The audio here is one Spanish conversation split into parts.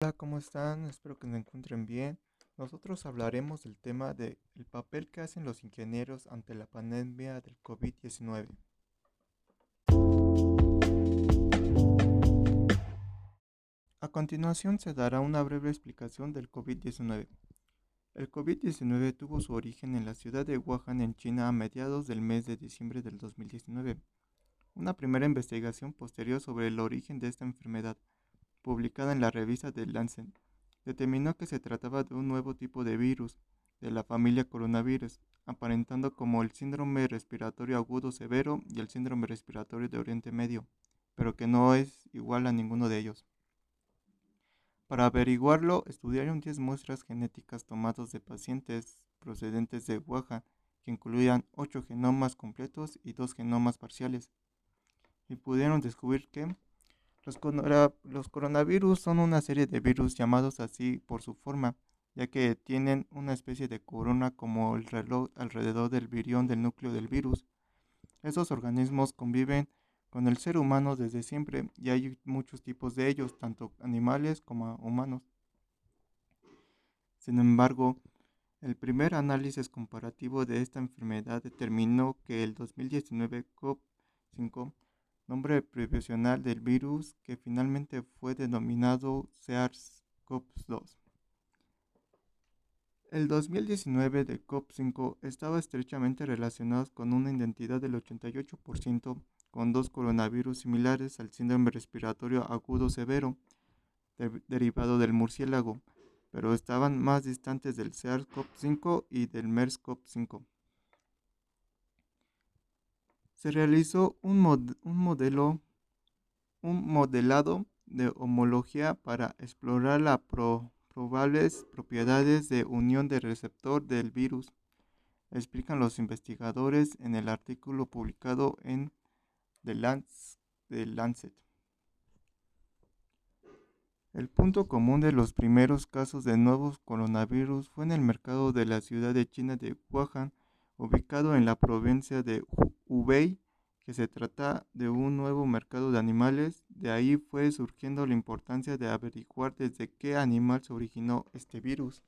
Hola, ¿cómo están? Espero que se encuentren bien. Nosotros hablaremos del tema del papel que hacen los ingenieros ante la pandemia del COVID-19. A continuación se dará una breve explicación del COVID-19. El COVID-19 tuvo su origen en la ciudad de Wuhan, en China, a mediados del mes de diciembre del 2019. Una primera investigación posterior sobre el origen de esta enfermedad publicada en la revista The Lancet, determinó que se trataba de un nuevo tipo de virus de la familia coronavirus, aparentando como el síndrome respiratorio agudo severo y el síndrome respiratorio de Oriente Medio, pero que no es igual a ninguno de ellos. Para averiguarlo, estudiaron 10 muestras genéticas tomadas de pacientes procedentes de Wuhan, que incluían 8 genomas completos y 2 genomas parciales, y pudieron descubrir que los, coronavirus son una serie de virus llamados así por su forma, ya que tienen una especie de corona como el reloj alrededor del virión del núcleo del virus. Esos organismos conviven con el ser humano desde siempre y hay muchos tipos de ellos, tanto animales como humanos. Sin embargo, el primer análisis comparativo de esta enfermedad determinó que el 2019 COP5 nombre profesional del virus que finalmente fue denominado SARS-CoV-2. El 2019 de COP5 estaba estrechamente relacionado con una identidad del 88% con dos coronavirus similares al síndrome respiratorio agudo severo derivado del murciélago, pero estaban más distantes del SARS-CoV-5 y del MERS-CoV-5 se realizó un, modelo, un modelado de homología para explorar las probables propiedades de unión del receptor del virus, explican los investigadores en el artículo publicado en The Lancet. El punto común de los primeros casos de nuevos coronavirus fue en el mercado de la ciudad de China de Wuhan, ubicado en la provincia de Que se trata de un nuevo mercado de animales, de ahí fue surgiendo la importancia de averiguar desde qué animal se originó este virus.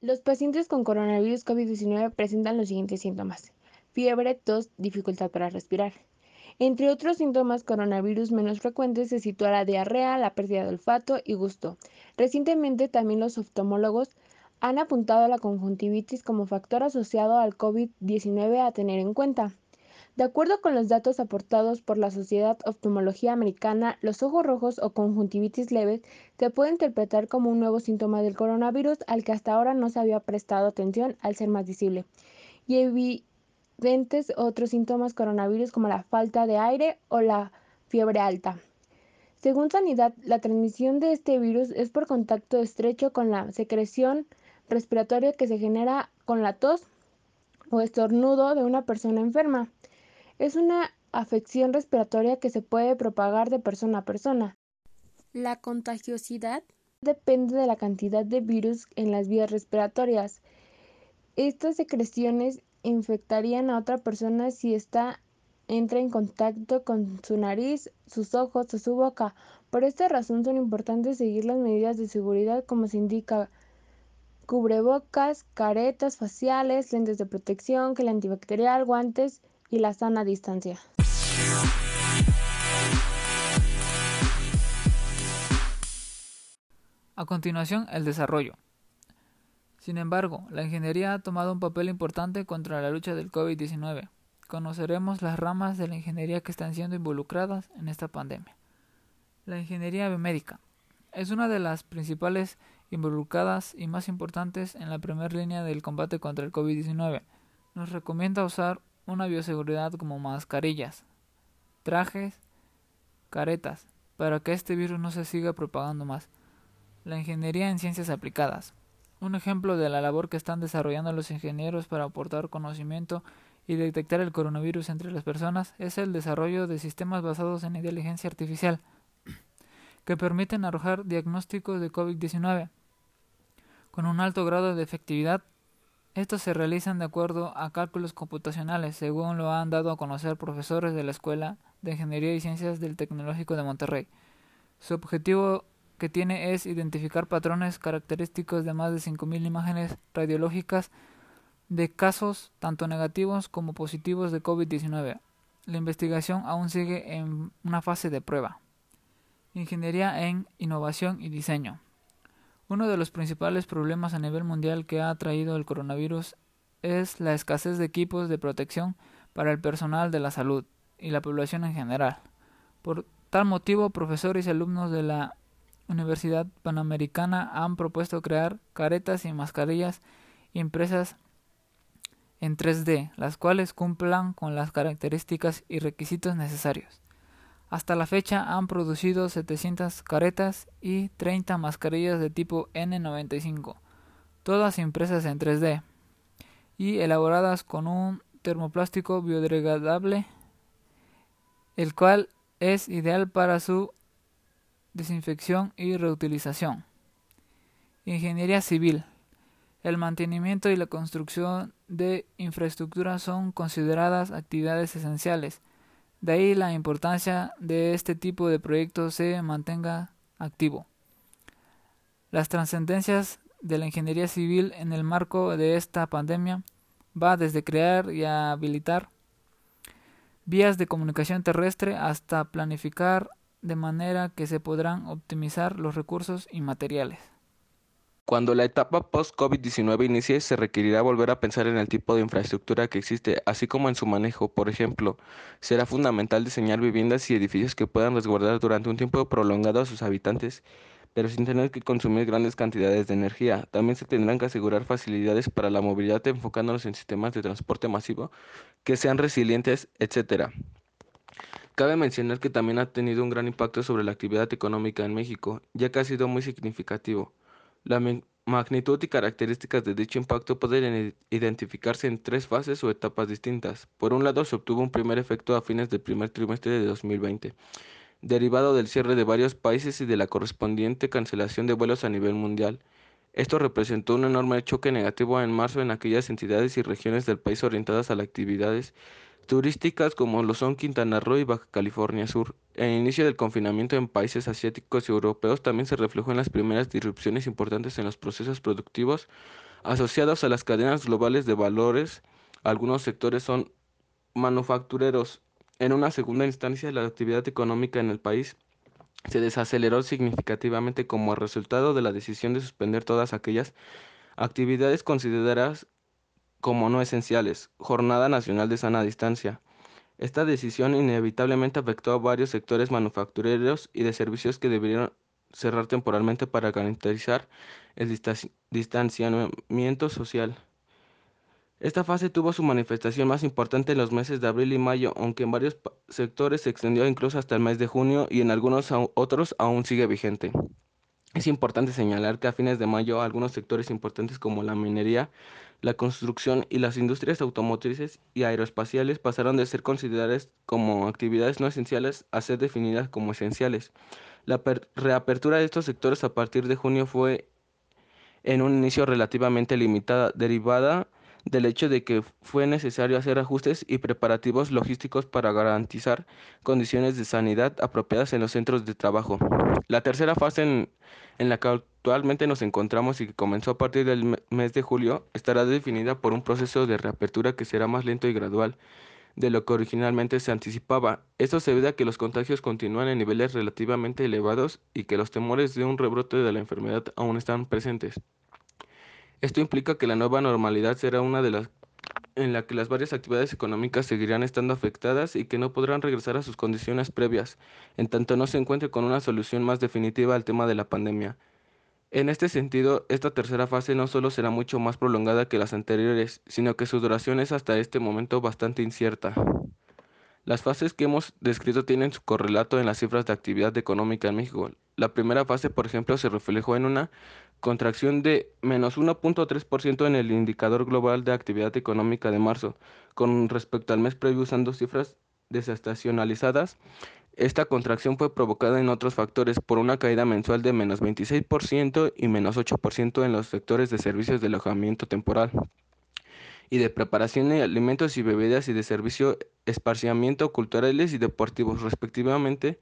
Los pacientes con coronavirus COVID-19 presentan los siguientes síntomas. Fiebre, tos, dificultad para respirar. Entre otros síntomas coronavirus menos frecuentes se sitúa la diarrea, la pérdida de olfato y gusto. Recientemente también los oftalmólogos han apuntado a la conjuntivitis como factor asociado al COVID-19 a tener en cuenta. De acuerdo con los datos aportados por la Sociedad Oftalmología Americana, los ojos rojos o conjuntivitis leves se puede interpretar como un nuevo síntoma del coronavirus al que hasta ahora no se había prestado atención al ser más visible. Y evidentes otros síntomas coronavirus como la falta de aire o la fiebre alta. Según Sanidad, la transmisión de este virus es por contacto estrecho con la secreción respiratorio que se genera con la tos o estornudo de una persona enferma. Es una afección respiratoria que se puede propagar de persona a persona. La contagiosidad depende de la cantidad de virus en las vías respiratorias. Estas secreciones infectarían a otra persona si ésta entra en contacto con su nariz, sus ojos o su boca. Por esta razón son importantes seguir las medidas de seguridad como se indica cubrebocas, caretas faciales, lentes de protección, gel antibacterial, guantes y la sana distancia. A continuación, el desarrollo. Sin embargo, la ingeniería ha tomado un papel importante contra la lucha del COVID-19. Conoceremos las ramas de la ingeniería que están siendo involucradas en esta pandemia. La ingeniería biomédica es una de las principales involucradas y más importantes en la primera línea del combate contra el COVID-19. Nos recomienda usar una bioseguridad como mascarillas, trajes, caretas, para que este virus no se siga propagando más. La ingeniería en ciencias aplicadas. Un ejemplo de la labor que están desarrollando los ingenieros para aportar conocimiento y detectar el coronavirus entre las personas es el desarrollo de sistemas basados en inteligencia artificial que permiten arrojar diagnósticos de COVID-19 con un alto grado de efectividad. Estos se realizan de acuerdo a cálculos computacionales, según lo han dado a conocer profesores de la Escuela de Ingeniería y Ciencias del Tecnológico de Monterrey. Su objetivo que tiene es identificar patrones característicos de más de 5.000 imágenes radiológicas de casos tanto negativos como positivos de COVID-19. La investigación aún sigue en una fase de prueba. Ingeniería en innovación y diseño. Uno de los principales problemas a nivel mundial que ha traído el coronavirus es la escasez de equipos de protección para el personal de la salud y la población en general. Por tal motivo, profesores y alumnos de la Universidad Panamericana han propuesto crear caretas y mascarillas impresas en 3D, las cuales cumplan con las características y requisitos necesarios. Hasta la fecha han producido 700 caretas y 30 mascarillas de tipo N95, todas impresas en 3D y elaboradas con un termoplástico biodegradable, el cual es ideal para su desinfección y reutilización. Ingeniería civil. El mantenimiento y la construcción de infraestructura son consideradas actividades esenciales. De ahí la importancia de este tipo de proyectos se mantenga activo. Las trascendencias de la ingeniería civil en el marco de esta pandemia va desde crear y habilitar vías de comunicación terrestre hasta planificar de manera que se podrán optimizar los recursos y materiales. Cuando la etapa post-COVID-19 inicie, se requerirá volver a pensar en el tipo de infraestructura que existe, así como en su manejo. Por ejemplo, será fundamental diseñar viviendas y edificios que puedan resguardar durante un tiempo prolongado a sus habitantes, pero sin tener que consumir grandes cantidades de energía. También se tendrán que asegurar facilidades para la movilidad enfocándonos en sistemas de transporte masivo que sean resilientes, etc. Cabe mencionar que también ha tenido un gran impacto sobre la actividad económica en México, ya que ha sido muy significativo. La magnitud y características de dicho impacto pueden identificarse en tres fases o etapas distintas. Por un lado, se obtuvo un primer efecto a fines del primer trimestre de 2020, derivado del cierre de varios países y de la correspondiente cancelación de vuelos a nivel mundial. Esto representó un enorme choque negativo en marzo en aquellas entidades y regiones del país orientadas a las actividades turísticas como lo son Quintana Roo y Baja California Sur. El inicio del confinamiento en países asiáticos y europeos también se reflejó en las primeras disrupciones importantes en los procesos productivos asociados a las cadenas globales de valores. Algunos sectores son manufactureros. En una segunda instancia, la actividad económica en el país se desaceleró significativamente como resultado de la decisión de suspender todas aquellas actividades consideradas como no esenciales, Jornada Nacional de Sana Distancia. Esta decisión inevitablemente afectó a varios sectores manufactureros y de servicios que debieron cerrar temporalmente para garantizar el distanciamiento social. Esta fase tuvo su manifestación más importante en los meses de abril y mayo, aunque en varios sectores se extendió incluso hasta el mes de junio y en algunos otros aún sigue vigente. Es importante señalar que a fines de mayo algunos sectores importantes como la minería, la construcción y las industrias automotrices y aeroespaciales pasaron de ser consideradas como actividades no esenciales a ser definidas como esenciales. La reapertura de estos sectores a partir de junio fue en un inicio relativamente limitada, derivada del hecho de que fue necesario hacer ajustes y preparativos logísticos para garantizar condiciones de sanidad apropiadas en los centros de trabajo. La tercera fase en, en la que actualmente nos encontramos y que comenzó a partir del mes de julio estará definida por un proceso de reapertura que será más lento y gradual de lo que originalmente se anticipaba. Esto se debe a que los contagios continúan en niveles relativamente elevados y que los temores de un rebrote de la enfermedad aún están presentes. Esto implica que la nueva normalidad será una de las en la que las varias actividades económicas seguirán estando afectadas y que no podrán regresar a sus condiciones previas, en tanto no se encuentre con una solución más definitiva al tema de la pandemia. En este sentido, esta tercera fase no solo será mucho más prolongada que las anteriores, sino que su duración es hasta este momento bastante incierta. Las fases que hemos descrito tienen su correlato en las cifras de actividad económica en México. La primera fase, por ejemplo, se reflejó en una contracción de menos 1.3% en el indicador global de actividad económica de marzo, con respecto al mes previo usando cifras desestacionalizadas. Esta contracción fue provocada en otros factores por una caída mensual de menos 26% y menos 8% en los sectores de servicios de alojamiento temporal y de preparación de alimentos y bebidas y de servicio esparciamiento culturales y deportivos respectivamente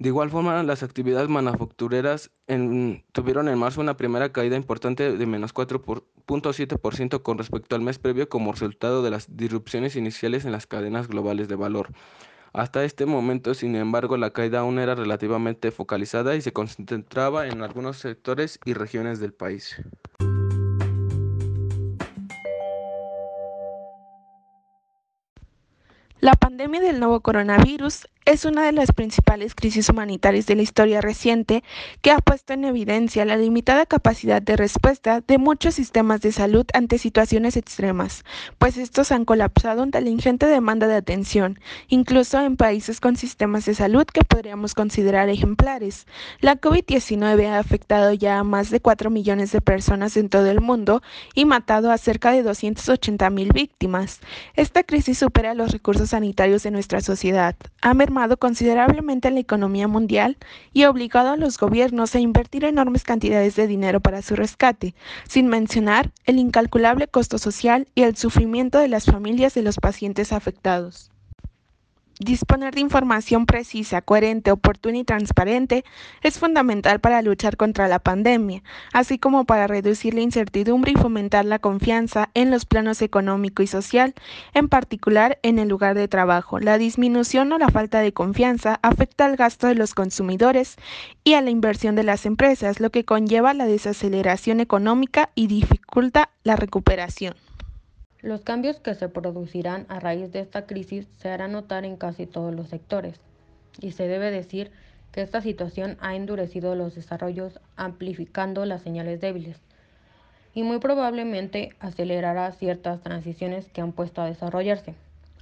De igual forma, las actividades manufactureras tuvieron en marzo una primera caída importante de menos 4.7% con respecto al mes previo como resultado de las disrupciones iniciales en las cadenas globales de valor. Hasta este momento, sin embargo, la caída aún era relativamente focalizada y se concentraba en algunos sectores y regiones del país. La pandemia del nuevo coronavirus es una de las principales crisis humanitarias de la historia reciente que ha puesto en evidencia la limitada capacidad de respuesta de muchos sistemas de salud ante situaciones extremas, pues estos han colapsado ante la ingente demanda de atención, incluso en países con sistemas de salud que podríamos considerar ejemplares. La COVID-19 ha afectado ya a más de 4 millones de personas en todo el mundo y matado a cerca de 280 mil víctimas. Esta crisis supera los recursos sanitarios de nuestra sociedad. Considerablemente la economía mundial y obligado a los gobiernos a invertir enormes cantidades de dinero para su rescate, sin mencionar el incalculable costo social y el sufrimiento de las familias de los pacientes afectados. Disponer de información precisa, coherente, oportuna y transparente es fundamental para luchar contra la pandemia, así como para reducir la incertidumbre y fomentar la confianza en los planos económico y social, en particular en el lugar de trabajo. La disminución o la falta de confianza afecta al gasto de los consumidores y a la inversión de las empresas, lo que conlleva la desaceleración económica y dificulta la recuperación. Los cambios que se producirán a raíz de esta crisis se harán notar en casi todos los sectores, y se debe decir que esta situación ha endurecido los desarrollos amplificando las señales débiles, y muy probablemente acelerará ciertas transiciones que han puesto a desarrollarse.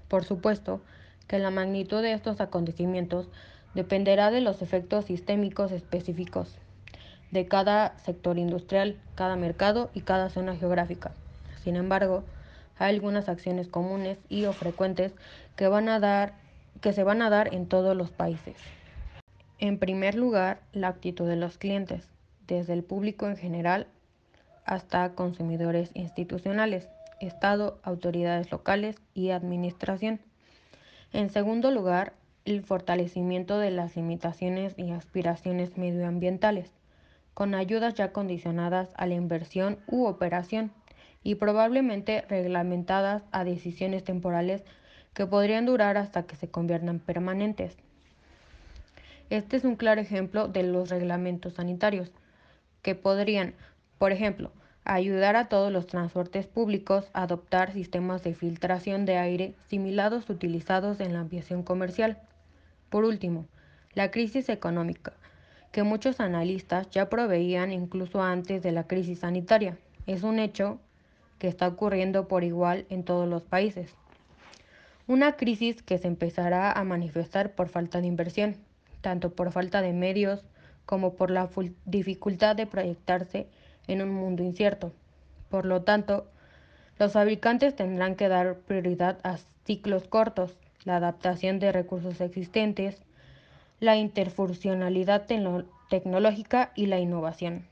Por supuesto que la magnitud de estos acontecimientos dependerá de los efectos sistémicos específicos de cada sector industrial, cada mercado y cada zona geográfica. Sin embargo, hay algunas acciones comunes y o frecuentes que, van a dar, que se van a dar en todos los países. En primer lugar, la actitud de los clientes, desde el público en general hasta consumidores institucionales, Estado, autoridades locales y administración. En segundo lugar, el fortalecimiento de las limitaciones y aspiraciones medioambientales, con ayudas ya condicionadas a la inversión u operación y probablemente reglamentadas a decisiones temporales que podrían durar hasta que se conviertan permanentes. Este es un claro ejemplo de los reglamentos sanitarios, que podrían, por ejemplo, ayudar a todos los transportes públicos a adoptar sistemas de filtración de aire similares utilizados en la aviación comercial. Por último, la crisis económica, que muchos analistas ya proveían incluso antes de la crisis sanitaria. Es un hecho que está ocurriendo por igual en todos los países. Una crisis que se empezará a manifestar por falta de inversión, tanto por falta de medios como por la dificultad de proyectarse en un mundo incierto. Por lo tanto, los fabricantes tendrán que dar prioridad a ciclos cortos, la adaptación de recursos existentes, la interfuncionalidad tecnológica y la innovación.